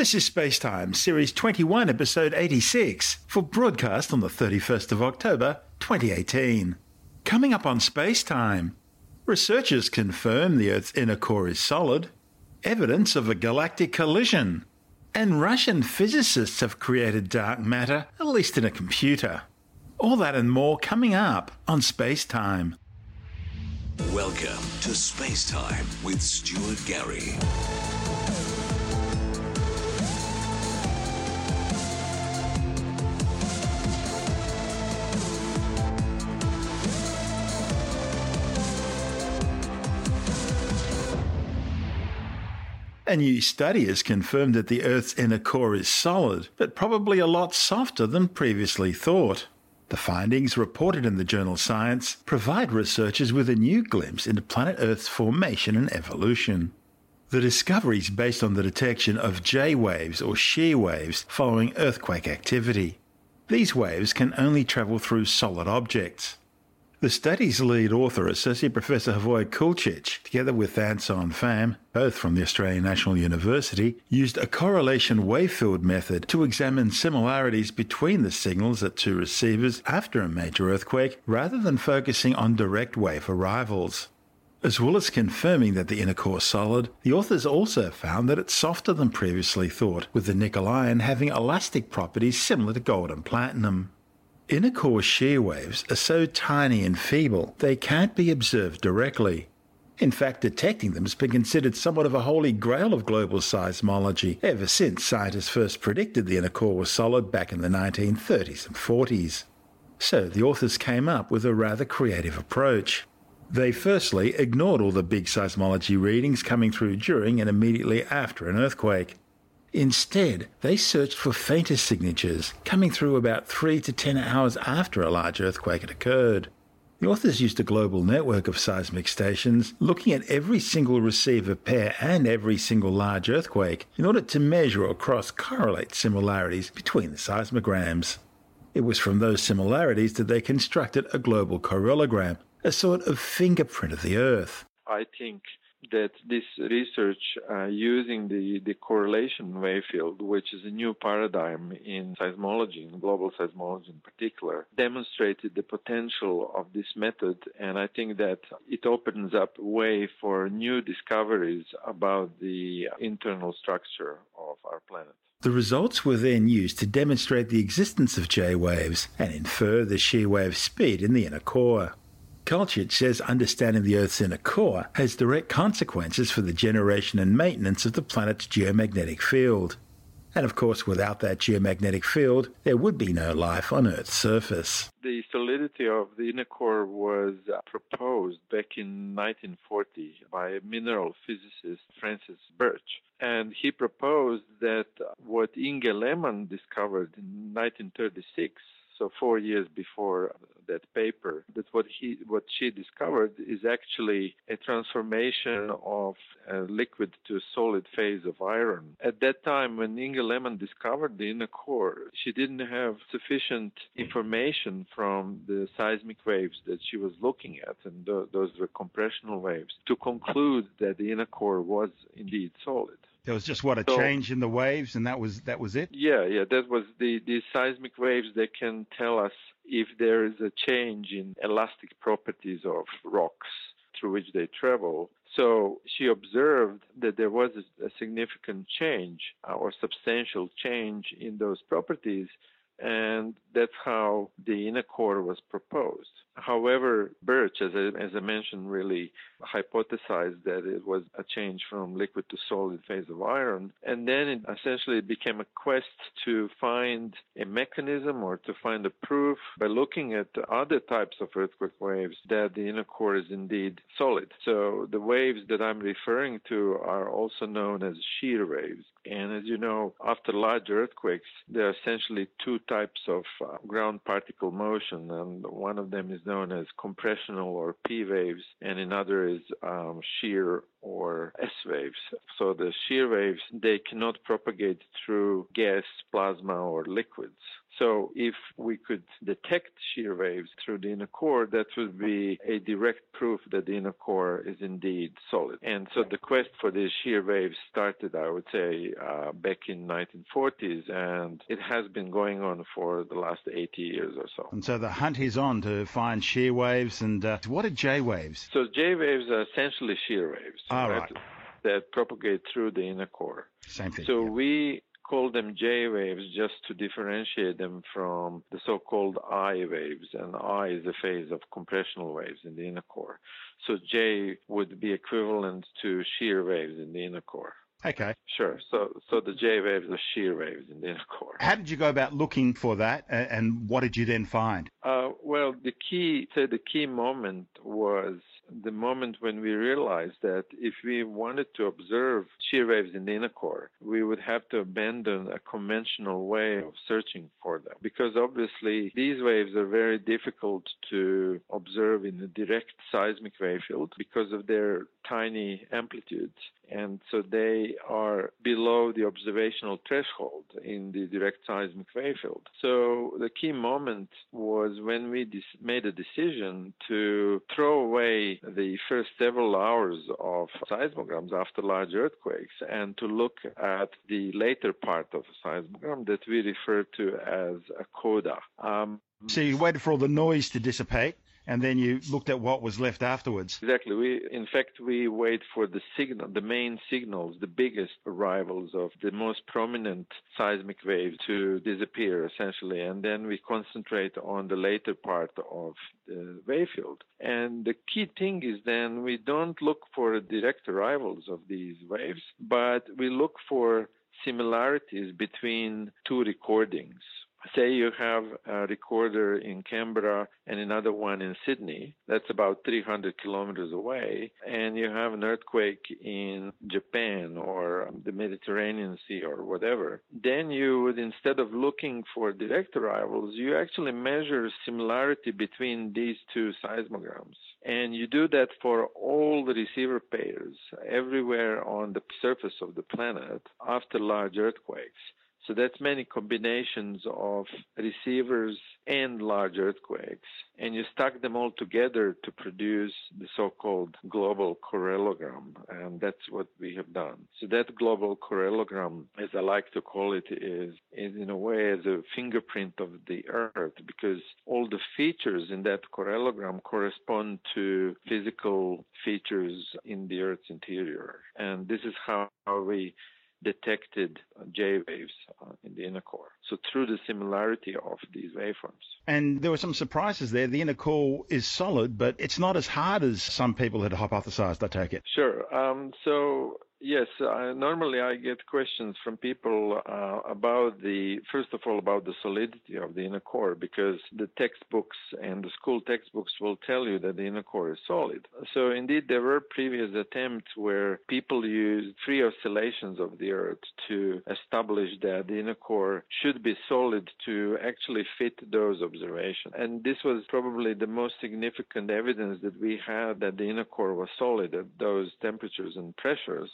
This is Spacetime, Series 21, Episode 86, for broadcast on the 31st of October 2018. Coming up on Spacetime, researchers confirm the Earth's inner core is solid, evidence of a galactic collision, and Russian physicists have created dark matter, at least in a computer. All that and more coming up on Spacetime. Welcome to Space Time with Stuart Gary. A new study has confirmed that the Earth's inner core is solid, but probably a lot softer than previously thought. The findings, reported in the journal Science, provide researchers with a new glimpse into planet Earth's formation and evolution. The discovery is based on the detection of J waves or shear waves following earthquake activity. These waves can only travel through solid objects. The study's lead author, Associate Professor Hrvoje Tkalčić, together with Anson Pham, both from the Australian National University, used a correlation wavefield method to examine similarities between the signals at two receivers after a major earthquake rather than focusing on direct wave arrivals. As well as confirming that the inner core is solid, the authors also found that it's softer than previously thought, with the nickel iron having elastic properties similar to gold and platinum. Inner core shear waves are so tiny and feeble they can't be observed directly. In fact, detecting them has been considered somewhat of a holy grail of global seismology ever since scientists first predicted the inner core was solid back in the 1930s and 40s. So the authors came up with a rather creative approach. They firstly ignored all the big seismology readings coming through during and immediately after an earthquake. Instead, they searched for fainter signatures coming through about 3 to 10 hours after a large earthquake had occurred. The authors used a global network of seismic stations looking at every single receiver pair and every single large earthquake in order to measure or cross correlate similarities between the seismograms. It was from those similarities that they constructed a global correlogram, a sort of fingerprint of the Earth. I think that this research uh, using the, the correlation wave field, which is a new paradigm in seismology, in global seismology in particular, demonstrated the potential of this method. And I think that it opens up way for new discoveries about the internal structure of our planet. The results were then used to demonstrate the existence of J waves and infer the shear wave speed in the inner core. Tkalčić says understanding the Earth's inner core has direct consequences for the generation and maintenance of the planet's geomagnetic field. And of course, without that geomagnetic field, there would be no life on Earth's surface. The solidity of the inner core was uh, proposed back in 1940 by mineral physicist, Francis Birch. And he proposed that what Inge Lehmann discovered in 1936 so four years before that paper, that what he what she discovered is actually a transformation of a liquid to a solid phase of iron. At that time, when Inge Lehmann discovered the inner core, she didn't have sufficient information from the seismic waves that she was looking at, and th- those were compressional waves, to conclude that the inner core was indeed solid. There was just what a so, change in the waves, and that was that was it. Yeah, yeah, that was the the seismic waves. They can tell us if there is a change in elastic properties of rocks through which they travel. So she observed that there was a, a significant change or substantial change in those properties, and that's how the inner core was proposed. However, Birch, as I, as I mentioned, really hypothesized that it was a change from liquid to solid phase of iron. And then it essentially it became a quest to find a mechanism or to find a proof by looking at other types of earthquake waves that the inner core is indeed solid. So the waves that I'm referring to are also known as shear waves. And as you know, after large earthquakes, there are essentially two types of uh, ground particle motion, and one of them is known as compressional or P waves, and another is um, shear or S waves. So the shear waves, they cannot propagate through gas, plasma, or liquids. So if we could detect shear waves through the inner core, that would be a direct proof that the inner core is indeed solid. And so the quest for these shear waves started, I would say, uh, back in 1940s, and it has been going on for the last 80 years or so. And so the hunt is on to find shear waves. And uh, what are J waves? So J waves are essentially shear waves. All right. right? That propagate through the inner core. Same thing. So yeah. we call them J waves just to differentiate them from the so-called I waves, and I is the phase of compressional waves in the inner core. So J would be equivalent to shear waves in the inner core. Okay. Sure. So, so the J waves are shear waves in the inner core. How did you go about looking for that, and what did you then find? Uh, well, the key, say, the key moment was the moment when we realized that if we wanted to observe shear waves in the inner core, we would have to abandon a conventional way of searching for them. Because obviously, these waves are very difficult to observe in a direct seismic wave field because of their tiny amplitudes. And so they are below the observational threshold in the direct seismic wave field. So the key moment was when we made a decision to throw away the first several hours of seismograms after large earthquakes and to look at the later part of a seismogram that we refer to as a coda. Um, so you waited for all the noise to dissipate and then you looked at what was left afterwards. Exactly. We, in fact, we wait for the signal, the main signals, the biggest arrivals of the most prominent seismic waves to disappear, essentially, and then we concentrate on the later part of the wave field. And the key thing is then we don't look for direct arrivals of these waves, but we look for similarities between two recordings say you have a recorder in Canberra and another one in Sydney, that's about 300 kilometers away, and you have an earthquake in Japan or the Mediterranean Sea or whatever, then you would, instead of looking for direct arrivals, you actually measure similarity between these two seismograms. And you do that for all the receiver pairs everywhere on the surface of the planet after large earthquakes. So that's many combinations of receivers and large earthquakes. And you stack them all together to produce the so-called global correlogram. And that's what we have done. So that global correlogram, as I like to call it, is, is in a way a fingerprint of the Earth because all the features in that correlogram correspond to physical features in the Earth's interior. And this is how we detected J waves uh, in the inner core. So through the similarity of these waveforms. And there were some surprises there. The inner core is solid, but it's not as hard as some people had hypothesized, I take it. Sure. Um, so Yes, uh, normally I get questions from people uh, about the, first of all, about the solidity of the inner core, because the textbooks and the school textbooks will tell you that the inner core is solid. So indeed, there were previous attempts where people used free oscillations of the Earth to establish that the inner core should be solid to actually fit those observations. And this was probably the most significant evidence that we had that the inner core was solid at those temperatures and pressures.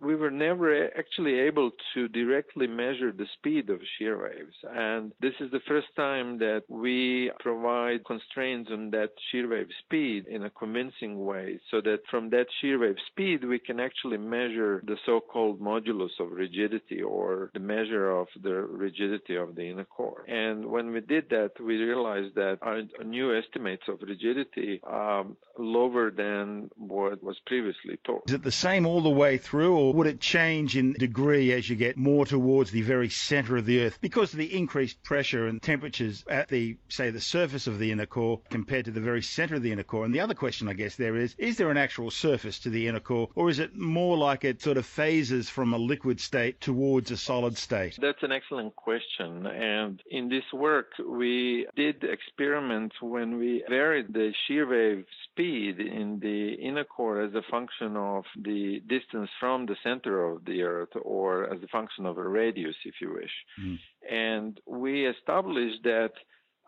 We were never actually able to directly measure the speed of shear waves. And this is the first time that we provide constraints on that shear wave speed in a convincing way so that from that shear wave speed, we can actually measure the so called modulus of rigidity or the measure of the rigidity of the inner core. And when we did that, we realized that our new estimates of rigidity are lower than what was previously thought. Is it the same all the way through, or would it change in degree as you get more towards the very center of the Earth because of the increased pressure and temperatures at the, say, the surface of the inner core compared to the very center of the inner core? And the other question, I guess, there is, is there an actual surface to the inner core, or is it more like it sort of phases from a liquid state towards a solid state? That's an excellent question. And in this work, we did experiments when we varied the shear wave speed in the inner core as a function of the distance from the center of the Earth or as a function of a radius, if you wish. Mm. And we established that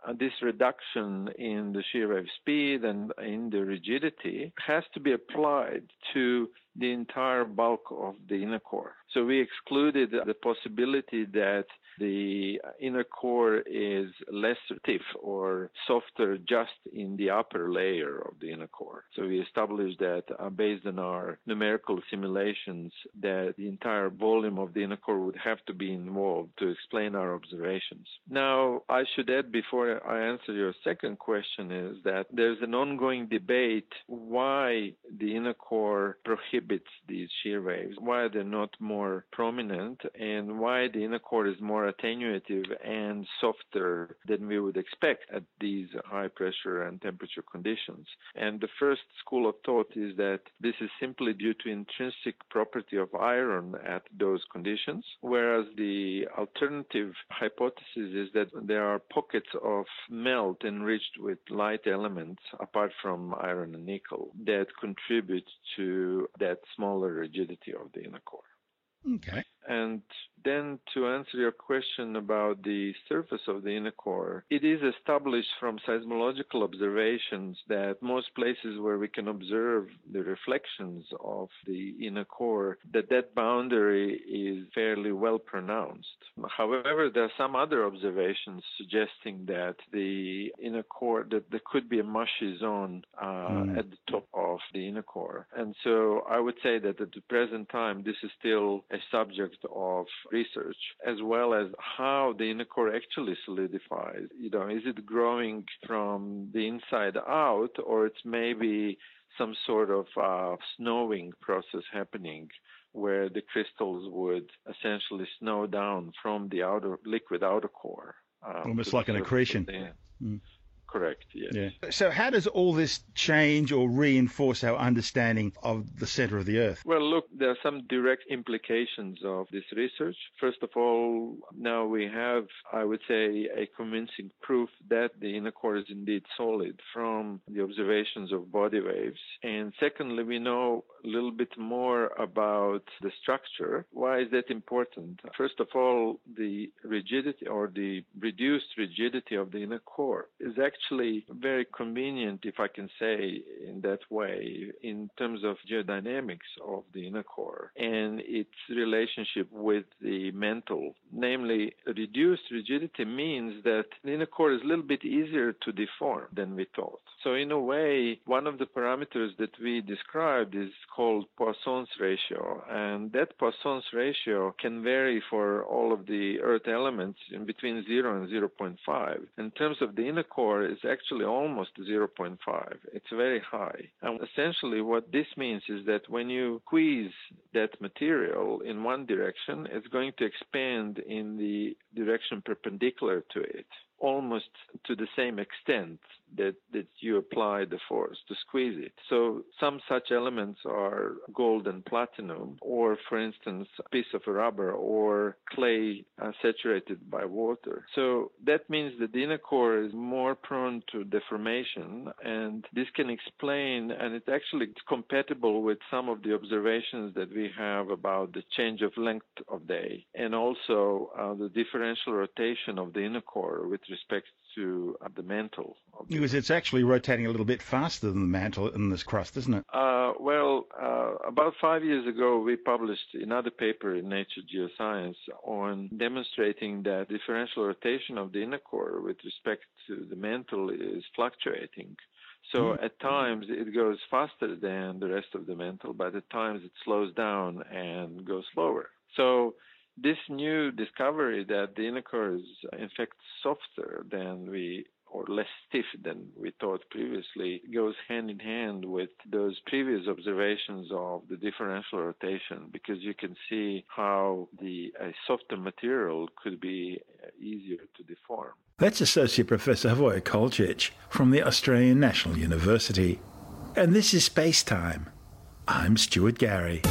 uh, this reduction in the shear wave speed and in the rigidity has to be applied to the entire bulk of the inner core. So we excluded the possibility that the inner core is less stiff or softer just in the upper layer of the inner core. So we established that uh, based on our numerical simulations that the entire volume of the inner core would have to be involved to explain our observations. Now, I should add before I answer your second question is that there's an ongoing debate why the inner core prohibits these shear waves, why they're not more prominent, and why the inner core is more attenuative and softer than we would expect at these high pressure and temperature conditions. And the first school of thought is that this is simply due to intrinsic property of iron at those conditions, whereas the alternative hypothesis is that there are pockets of melt enriched with light elements apart from iron and nickel that contribute to that smaller rigidity of the inner core. Okay. And then to answer your question about the surface of the inner core, it is established from seismological observations that most places where we can observe the reflections of the inner core, that that boundary is fairly well pronounced. However, there are some other observations suggesting that the inner core, that there could be a mushy zone uh, mm. at the top of the inner core. And so I would say that at the present time, this is still a subject of research, as well as how the inner core actually solidifies. You know, is it growing from the inside out, or it's maybe some sort of uh, snowing process happening where the crystals would essentially snow down from the outer liquid outer core. Uh, Almost like an accretion. Mm. Correct, yes. Yeah. So, how does all this change or reinforce our understanding of the center of the Earth? Well, look, there are some direct implications of this research. First of all, now we have, I would say, a convincing proof that the inner core is indeed solid from the observations of body waves. And secondly, we know a little bit more about the structure. Why is that important? First of all, the rigidity or the reduced rigidity of the inner core is actually actually very convenient, if I can say in that way, in terms of geodynamics of the inner core and its relationship with the mantle. Namely, reduced rigidity means that the inner core is a little bit easier to deform than we thought. So, in a way, one of the parameters that we described is called Poisson's ratio, and that Poisson's ratio can vary for all of the Earth elements in between 0 and 0.5. In terms of the inner core, is actually almost 0.5. It's very high. And essentially, what this means is that when you squeeze that material in one direction, it's going to expand in the direction perpendicular to it almost to the same extent that, that you apply the force to squeeze it. So some such elements are gold and platinum, or for instance, a piece of rubber or clay uh, saturated by water. So that means that the inner core is more prone to deformation, and this can explain, and it's actually compatible with some of the observations that we have about the change of length of day, and also uh, the differential rotation of the inner core with respect to uh, the mantle. Because it's actually rotating a little bit faster than the mantle in this crust, isn't it? Uh, well, uh, about five years ago, we published another paper in Nature Geoscience on demonstrating that differential rotation of the inner core with respect to the mantle is fluctuating. So mm-hmm. at times it goes faster than the rest of the mantle, but at times it slows down and goes slower. So this new discovery that the inner core is in fact softer than we or less stiff than we thought previously goes hand in hand with those previous observations of the differential rotation because you can see how the a softer material could be uh, easier to deform. That's Associate Professor Wojciech from the Australian National University. And this is Space Time. I'm Stuart Gary.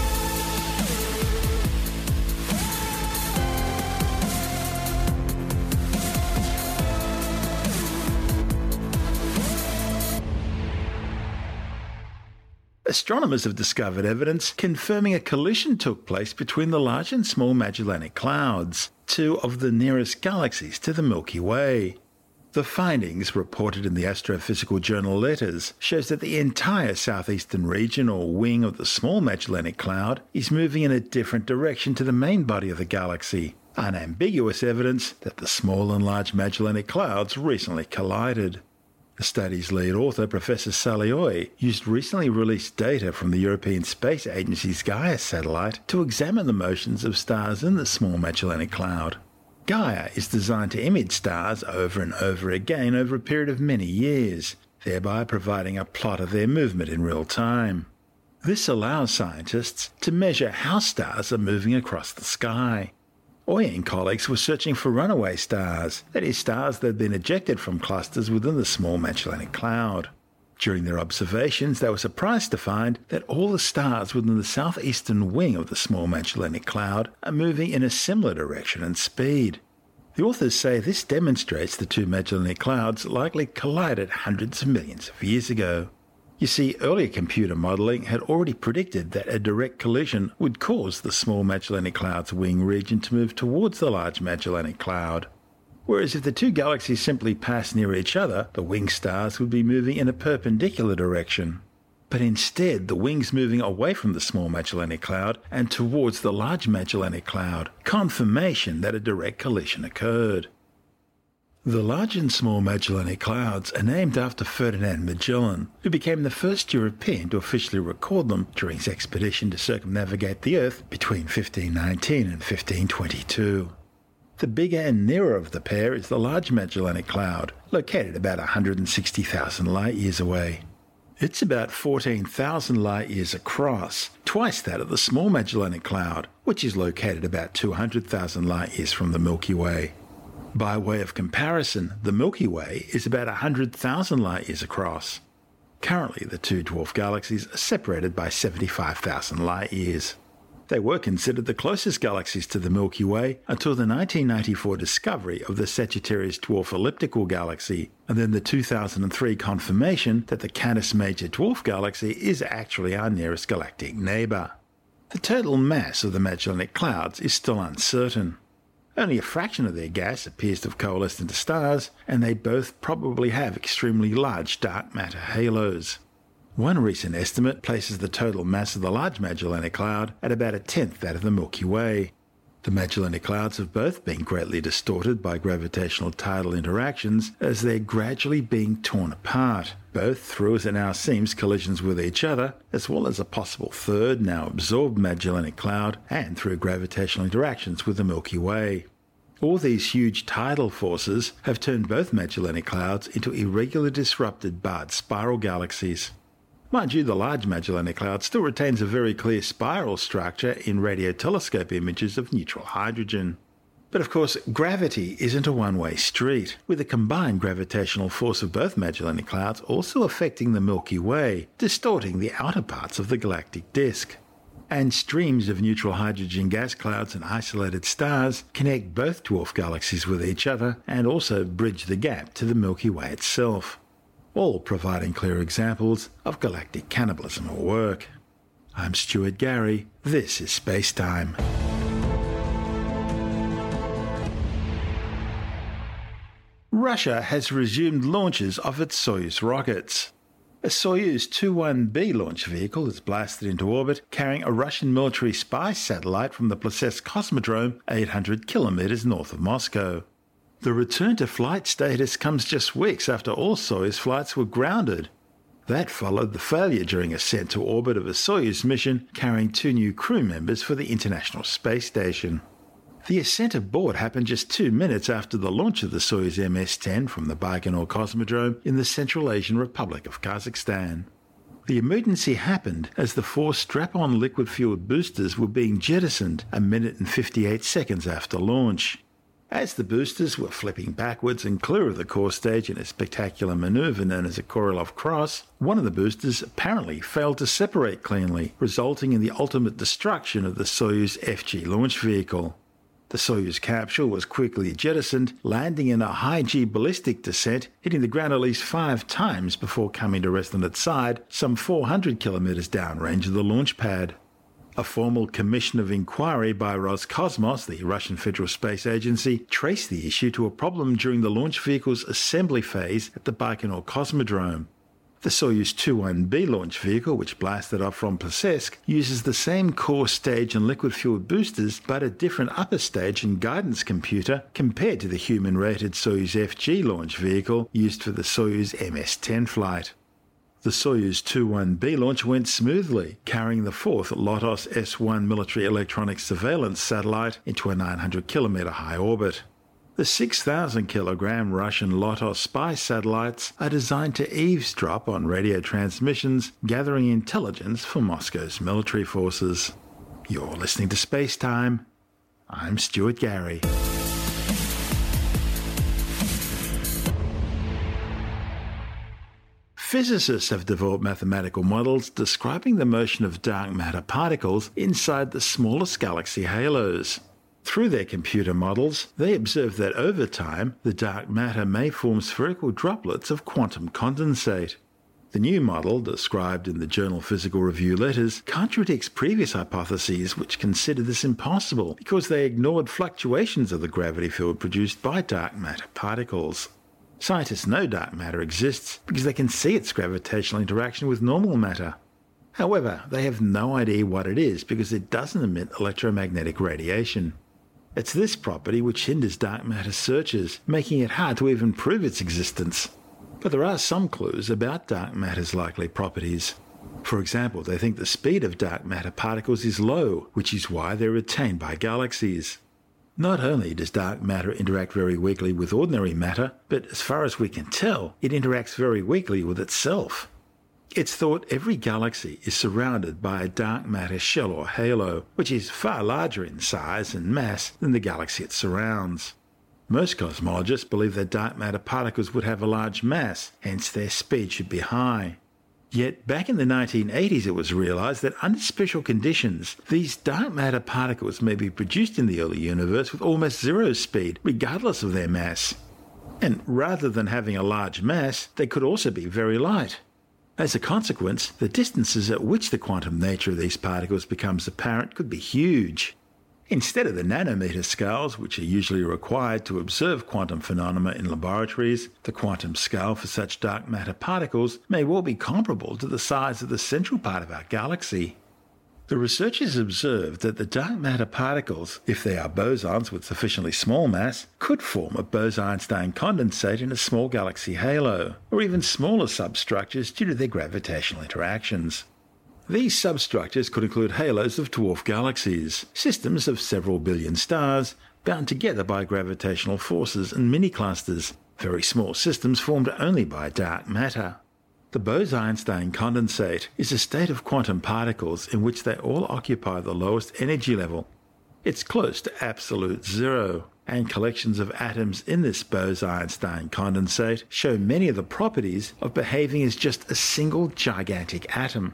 Astronomers have discovered evidence confirming a collision took place between the Large and Small Magellanic Clouds, two of the nearest galaxies to the Milky Way. The findings, reported in the Astrophysical Journal Letters, shows that the entire southeastern region or wing of the Small Magellanic Cloud is moving in a different direction to the main body of the galaxy, unambiguous evidence that the small and large Magellanic Clouds recently collided. The study's lead author, Professor Sally Oey, used recently released data from the European Space Agency's Gaia satellite to examine the motions of stars in the Small Magellanic Cloud. Gaia is designed to image stars over and over again over a period of many years, thereby providing a plot of their movement in real time. This allows scientists to measure how stars are moving across the sky. Oey and colleagues were searching for runaway stars, that is, stars that had been ejected from clusters within the small Magellanic Cloud. During their observations, they were surprised to find that all the stars within the southeastern wing of the Small Magellanic Cloud are moving in a similar direction and speed. The authors say this demonstrates the two Magellanic Clouds likely collided hundreds of millions of years ago. You see, earlier computer modelling had already predicted that a direct collision would cause the Small Magellanic Cloud's wing region to move towards the Large Magellanic Cloud. Whereas if the two galaxies simply passed near each other, the wing stars would be moving in a perpendicular direction. But instead, the wings moving away from the small Magellanic Cloud and towards the large Magellanic Cloud, confirmation that a direct collision occurred. The large and small Magellanic Clouds are named after Ferdinand Magellan, who became the first European to officially record them during his expedition to circumnavigate the Earth between 1519 and 1522. The bigger and nearer of the pair is the Large Magellanic Cloud, located about 160,000 light years away. It's about 14,000 light years across, twice that of the Small Magellanic Cloud, which is located about 200,000 light years from the Milky Way. By way of comparison, the Milky Way is about 100,000 light years across. Currently, the two dwarf galaxies are separated by 75,000 light years. They were considered the closest galaxies to the Milky Way until the 1994 discovery of the Sagittarius Dwarf Elliptical Galaxy, and then the 2003 confirmation that the Canis Major Dwarf Galaxy is actually our nearest galactic neighbour. The total mass of the Magellanic Clouds is still uncertain. Only a fraction of their gas appears to have coalesced into stars, and they both probably have extremely large dark matter halos. One recent estimate places the total mass of the Large Magellanic Cloud at about a tenth that of the Milky Way. The Magellanic Clouds have both been greatly distorted by gravitational tidal interactions as they're gradually being torn apart, both through, as it now seems, collisions with each other, as well as a possible third, now absorbed Magellanic Cloud, and through gravitational interactions with the Milky Way. All these huge tidal forces have turned both Magellanic Clouds into irregular disrupted barred spiral galaxies. Mind you, the Large Magellanic Cloud still retains a very clear spiral structure in radio telescope images of neutral hydrogen. But of course, gravity isn't a one way street, with the combined gravitational force of both Magellanic Clouds also affecting the Milky Way, distorting the outer parts of the galactic disk. And streams of neutral hydrogen gas clouds and isolated stars connect both dwarf galaxies with each other and also bridge the gap to the Milky Way itself all providing clear examples of galactic cannibalism at work. I'm Stuart Gary. This is Space Time. Russia has resumed launches of its Soyuz rockets. A Soyuz 21B launch vehicle is blasted into orbit carrying a Russian military spy satellite from the Plesetsk Cosmodrome 800 kilometers north of Moscow. The return to flight status comes just weeks after all Soyuz flights were grounded. That followed the failure during ascent to orbit of a Soyuz mission carrying two new crew members for the International Space Station. The ascent aboard happened just two minutes after the launch of the Soyuz MS 10 from the Baikonur Cosmodrome in the Central Asian Republic of Kazakhstan. The emergency happened as the four strap on liquid fueled boosters were being jettisoned a minute and 58 seconds after launch. As the boosters were flipping backwards and clear of the core stage in a spectacular maneuver known as a Korolev cross, one of the boosters apparently failed to separate cleanly, resulting in the ultimate destruction of the Soyuz FG launch vehicle. The Soyuz capsule was quickly jettisoned, landing in a high G ballistic descent, hitting the ground at least five times before coming to rest on its side, some 400 kilometers downrange of the launch pad. A formal commission of inquiry by Roscosmos, the Russian Federal Space Agency, traced the issue to a problem during the launch vehicle's assembly phase at the Baikonur Cosmodrome. The Soyuz 21B launch vehicle, which blasted off from Plesetsk, uses the same core stage and liquid fueled boosters, but a different upper stage and guidance computer compared to the human rated Soyuz FG launch vehicle used for the Soyuz MS 10 flight. The Soyuz 21B launch went smoothly, carrying the fourth Lotos S 1 military electronic surveillance satellite into a 900 kilometer high orbit. The 6,000 kilogram Russian Lotos spy satellites are designed to eavesdrop on radio transmissions, gathering intelligence for Moscow's military forces. You're listening to Space Time. I'm Stuart Gary. Physicists have developed mathematical models describing the motion of dark matter particles inside the smallest galaxy halos. Through their computer models, they observe that over time, the dark matter may form spherical droplets of quantum condensate. The new model, described in the journal Physical Review Letters, contradicts previous hypotheses which considered this impossible because they ignored fluctuations of the gravity field produced by dark matter particles. Scientists know dark matter exists because they can see its gravitational interaction with normal matter. However, they have no idea what it is because it doesn't emit electromagnetic radiation. It's this property which hinders dark matter searches, making it hard to even prove its existence. But there are some clues about dark matter's likely properties. For example, they think the speed of dark matter particles is low, which is why they're retained by galaxies. Not only does dark matter interact very weakly with ordinary matter, but as far as we can tell, it interacts very weakly with itself. It's thought every galaxy is surrounded by a dark matter shell or halo, which is far larger in size and mass than the galaxy it surrounds. Most cosmologists believe that dark matter particles would have a large mass, hence their speed should be high. Yet back in the 1980s it was realized that under special conditions, these dark matter particles may be produced in the early universe with almost zero speed, regardless of their mass. And rather than having a large mass, they could also be very light. As a consequence, the distances at which the quantum nature of these particles becomes apparent could be huge. Instead of the nanometer scales, which are usually required to observe quantum phenomena in laboratories, the quantum scale for such dark matter particles may well be comparable to the size of the central part of our galaxy. The researchers observed that the dark matter particles, if they are bosons with sufficiently small mass, could form a Bose-Einstein condensate in a small galaxy halo, or even smaller substructures due to their gravitational interactions. These substructures could include halos of dwarf galaxies, systems of several billion stars, bound together by gravitational forces and mini-clusters, very small systems formed only by dark matter. The Bose-Einstein condensate is a state of quantum particles in which they all occupy the lowest energy level. It's close to absolute zero, and collections of atoms in this Bose-Einstein condensate show many of the properties of behaving as just a single gigantic atom.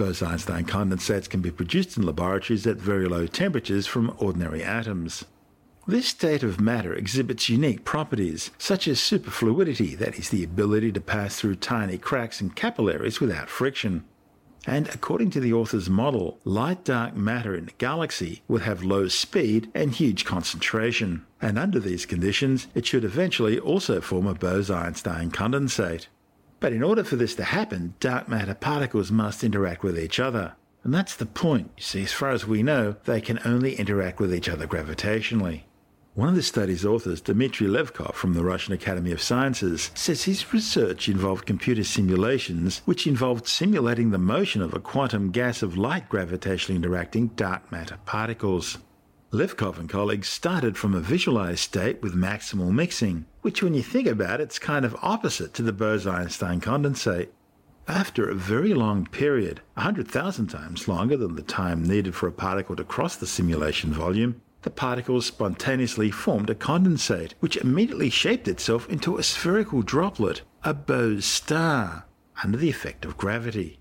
Bose-Einstein condensates can be produced in laboratories at very low temperatures from ordinary atoms. This state of matter exhibits unique properties, such as superfluidity, that is, the ability to pass through tiny cracks and capillaries without friction. And according to the author's model, light dark matter in a galaxy would have low speed and huge concentration, and under these conditions, it should eventually also form a Bose Einstein condensate. But in order for this to happen, dark matter particles must interact with each other. And that's the point. You see, as far as we know, they can only interact with each other gravitationally. One of the study's authors, Dmitry Levkov from the Russian Academy of Sciences, says his research involved computer simulations which involved simulating the motion of a quantum gas of light gravitationally interacting dark matter particles. Levkov and colleagues started from a virialized state with maximal mixing, which, when you think about it, it's kind of opposite to the Bose Einstein condensate. After a very long period, 100,000 times longer than the time needed for a particle to cross the simulation volume, the particles spontaneously formed a condensate, which immediately shaped itself into a spherical droplet, a Bose star, under the effect of gravity.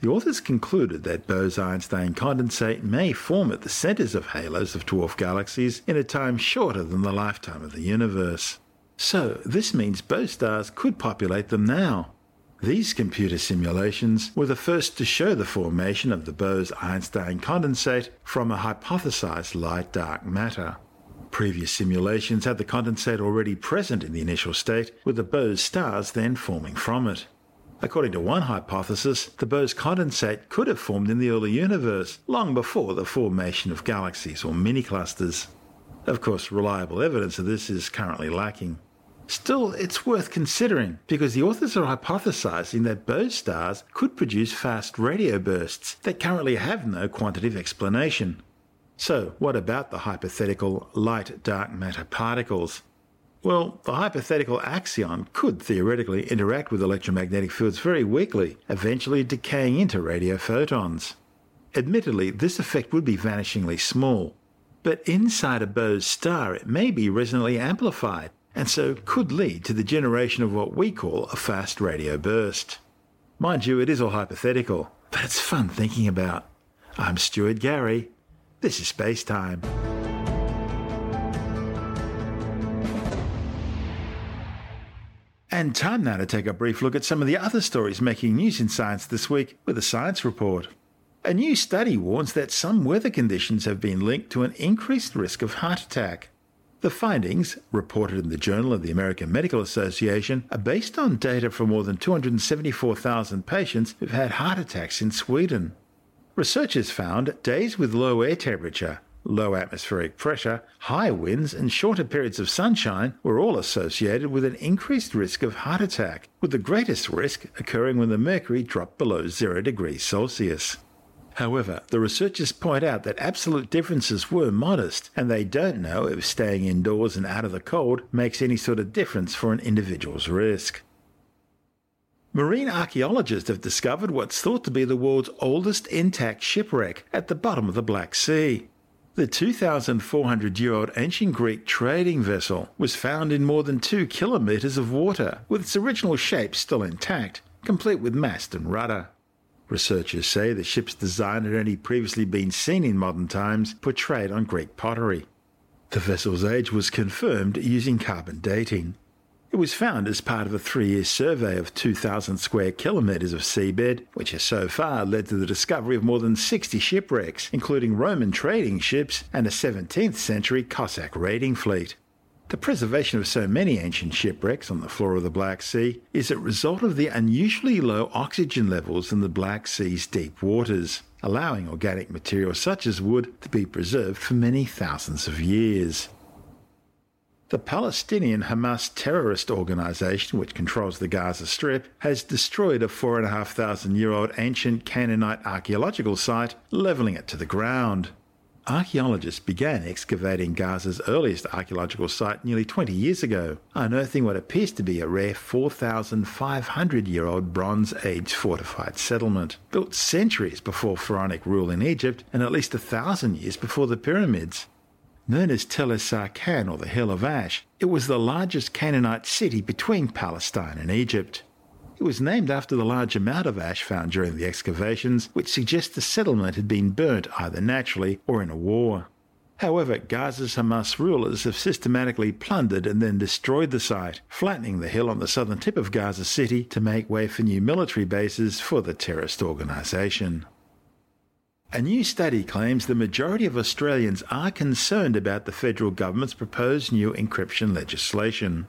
The authors concluded that Bose Einstein condensate may form at the centers of halos of dwarf galaxies in a time shorter than the lifetime of the universe. So, this means Bose stars could populate them now. These computer simulations were the first to show the formation of the Bose-Einstein condensate from a hypothesized light dark matter. Previous simulations had the condensate already present in the initial state, with the Bose stars then forming from it. According to one hypothesis, the Bose condensate could have formed in the early universe, long before the formation of galaxies or mini clusters. Of course, reliable evidence of this is currently lacking. Still, it's worth considering because the authors are hypothesizing that Bose stars could produce fast radio bursts that currently have no quantitative explanation. So, what about the hypothetical light dark matter particles? Well, the hypothetical axion could theoretically interact with electromagnetic fields very weakly, eventually decaying into radio photons. Admittedly, this effect would be vanishingly small, but inside a Bose star it may be resonantly amplified, and so could lead to the generation of what we call a fast radio burst. Mind you, it is all hypothetical, but it's fun thinking about. I'm Stuart Gary. This is Space Time. And time now to take a brief look at some of the other stories making news in science this week with a science report. A new study warns that some weather conditions have been linked to an increased risk of heart attack. The findings, reported in the Journal of the American Medical Association, are based on data from more than 274,000 patients who've had heart attacks in Sweden. Researchers found days with low air temperature, low atmospheric pressure, high winds, and shorter periods of sunshine were all associated with an increased risk of heart attack, with the greatest risk occurring when the mercury dropped below 0 degrees Celsius. However, the researchers point out that absolute differences were modest, and they don't know if staying indoors and out of the cold makes any sort of difference for an individual's risk. Marine archaeologists have discovered what's thought to be the world's oldest intact shipwreck at the bottom of the Black Sea. The 2,400 year old ancient Greek trading vessel was found in more than two kilometres of water, with its original shape still intact, complete with mast and rudder. Researchers say the ship's design had only previously been seen in modern times portrayed on Greek pottery. The vessel's age was confirmed using carbon dating. It was found as part of a three year survey of 2,000 square kilometres of seabed, which has so far led to the discovery of more than 60 shipwrecks, including Roman trading ships and a 17th century Cossack raiding fleet. The preservation of so many ancient shipwrecks on the floor of the Black Sea is a result of the unusually low oxygen levels in the Black Sea's deep waters, allowing organic material such as wood to be preserved for many thousands of years. The Palestinian Hamas terrorist organization, which controls the Gaza Strip, has destroyed a 4,500 year old ancient Canaanite archaeological site, levelling it to the ground. Archaeologists began excavating Gaza's earliest archaeological site nearly 20 years ago, unearthing what appears to be a rare 4,500 year old Bronze Age fortified settlement, built centuries before pharaonic rule in Egypt and at least a thousand years before the pyramids. Known as Tel es-Sakan or the Hill of Ash, it was the largest Canaanite city between Palestine and Egypt. It was named after the large amount of ash found during the excavations, which suggests the settlement had been burnt either naturally or in a war. However, Gaza's Hamas rulers have systematically plundered and then destroyed the site, flattening the hill on the southern tip of Gaza City to make way for new military bases for the terrorist organisation. A new study claims the majority of Australians are concerned about the federal government's proposed new encryption legislation.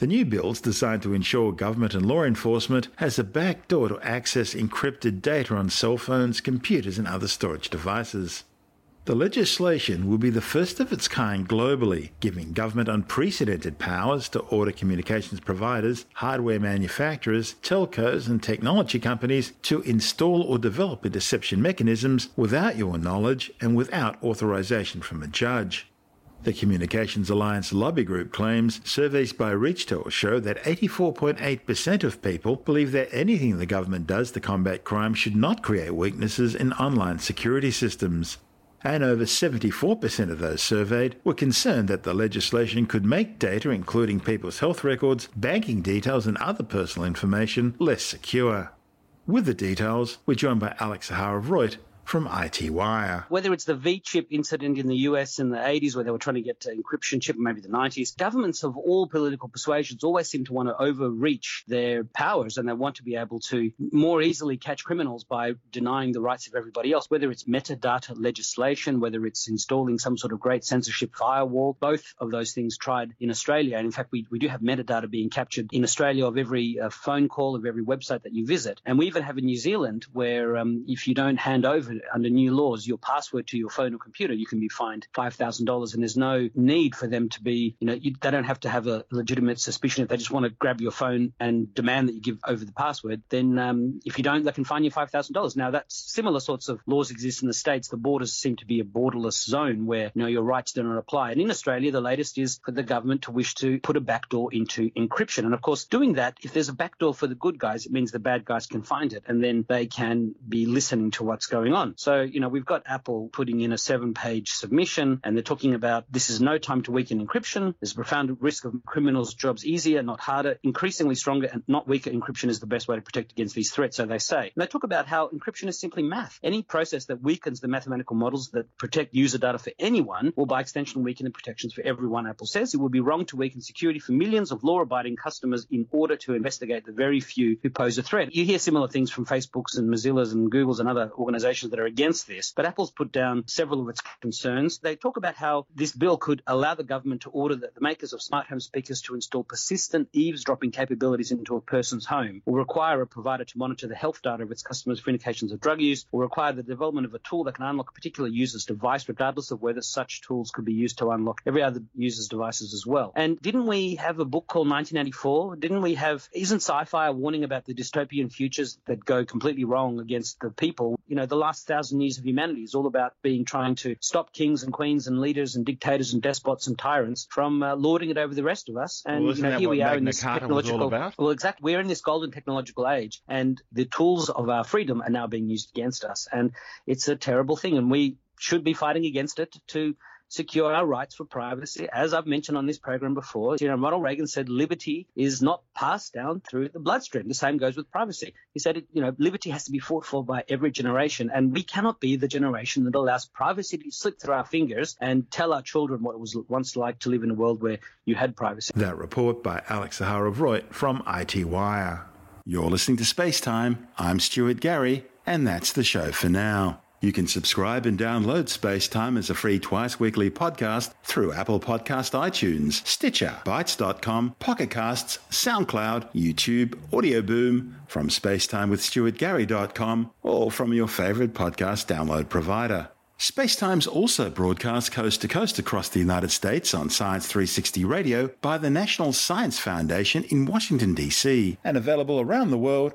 The new bill's designed to ensure government and law enforcement has a backdoor to access encrypted data on cell phones, computers, and other storage devices. The legislation will be the first of its kind globally, giving government unprecedented powers to order communications providers, hardware manufacturers, telcos, and technology companies to install or develop interception mechanisms without your knowledge and without authorization from a judge. The Communications Alliance lobby group claims surveys by Reachtel show that 84.8% of people believe that anything the government does to combat crime should not create weaknesses in online security systems. And over 74% of those surveyed were concerned that the legislation could make data, including people's health records, banking details, and other personal information, less secure. With the details, we're joined by Alex Zaharov-Reutt from iTWire. Whether it's the V chip incident in the US in the 80s where they were trying to get to encryption chip, maybe the 90s, governments of all political persuasions always seem to want to overreach their powers and they want to be able to more easily catch criminals by denying the rights of everybody else, whether it's metadata legislation, whether it's installing some sort of great censorship firewall. Both of those things tried in Australia. And in fact, we, we do have metadata being captured in Australia of every uh, phone call, of every website that you visit. And we even have in New Zealand where um, if you don't hand over under new laws your password to your phone or computer, you can be fined $5,000. And there's no need for them to be, you know, you, they don't have to have a legitimate suspicion. If they just want to grab your phone and demand that you give over the password, then um, if you don't, they can fine you $5,000. Now, that's similar sorts of laws exist in the States. The borders seem to be a borderless zone where, you know, your rights do not apply. And in Australia, the latest is for the government to wish to put a backdoor into encryption. And of course, doing that, if there's a backdoor for the good guys, it means the bad guys can find it and then they can be listening to what's going on. So, you know, we've got Apple putting in a seven page submission and they're talking about this is no time to weaken encryption. There's a profound risk of criminals' jobs easier, not harder, increasingly stronger and not weaker encryption is the best way to protect against these threats, so they say. And they talk about how encryption is simply math. Any process that weakens the mathematical models that protect user data for anyone will by extension weaken the protections for everyone, Apple says. It would be wrong to weaken security for millions of law abiding customers in order to investigate the very few who pose a threat. You hear similar things from Facebook's and Mozilla's and Google's and other organizations that are against this, but Apple's put down several of its concerns. They talk about how this bill could allow the government to order that the makers of smart home speakers to install persistent eavesdropping capabilities into a person's home, or require a provider to monitor the health data of its customers for indications of drug use, or require the development of a tool that can unlock a particular user's device, regardless of whether such tools could be used to unlock every other user's devices as well. And didn't we have a book called 1984? Didn't we have, isn't sci-fi a warning about the dystopian futures that go completely wrong against the people? You know, the last thousand years of humanity is all about being trying to stop kings and queens and leaders and dictators and despots and tyrants from uh, lording it over the rest of us. And well, you know, here we are in this technological. Well, exactly. We're in this golden technological age, and the tools of our freedom are now being used against us, and it's a terrible thing. And we should be fighting against it to secure our rights for privacy. As I've mentioned on this program before, you know, Ronald Reagan said liberty is not passed down through the bloodstream. The same goes with privacy. He said, you know, liberty has to be fought for by every generation, and we cannot be the generation that allows privacy to slip through our fingers and tell our children what it was once like to live in a world where you had privacy. That report by Alex Zaharov-Reutt from iTWire. You're listening to Space Time. I'm Stuart Gary, and that's the show for now. You can subscribe and download Space Time as a free twice weekly podcast through Apple Podcast iTunes, Stitcher, Bitesz.com, Pocket Casts, SoundCloud, YouTube, Audio Boom, from spacetimewithstuartgary.com, or from your favorite podcast download provider. Spacetime's also broadcast coast to coast across the United States on Science 360 Radio by the National Science Foundation in Washington, D.C., and available around the world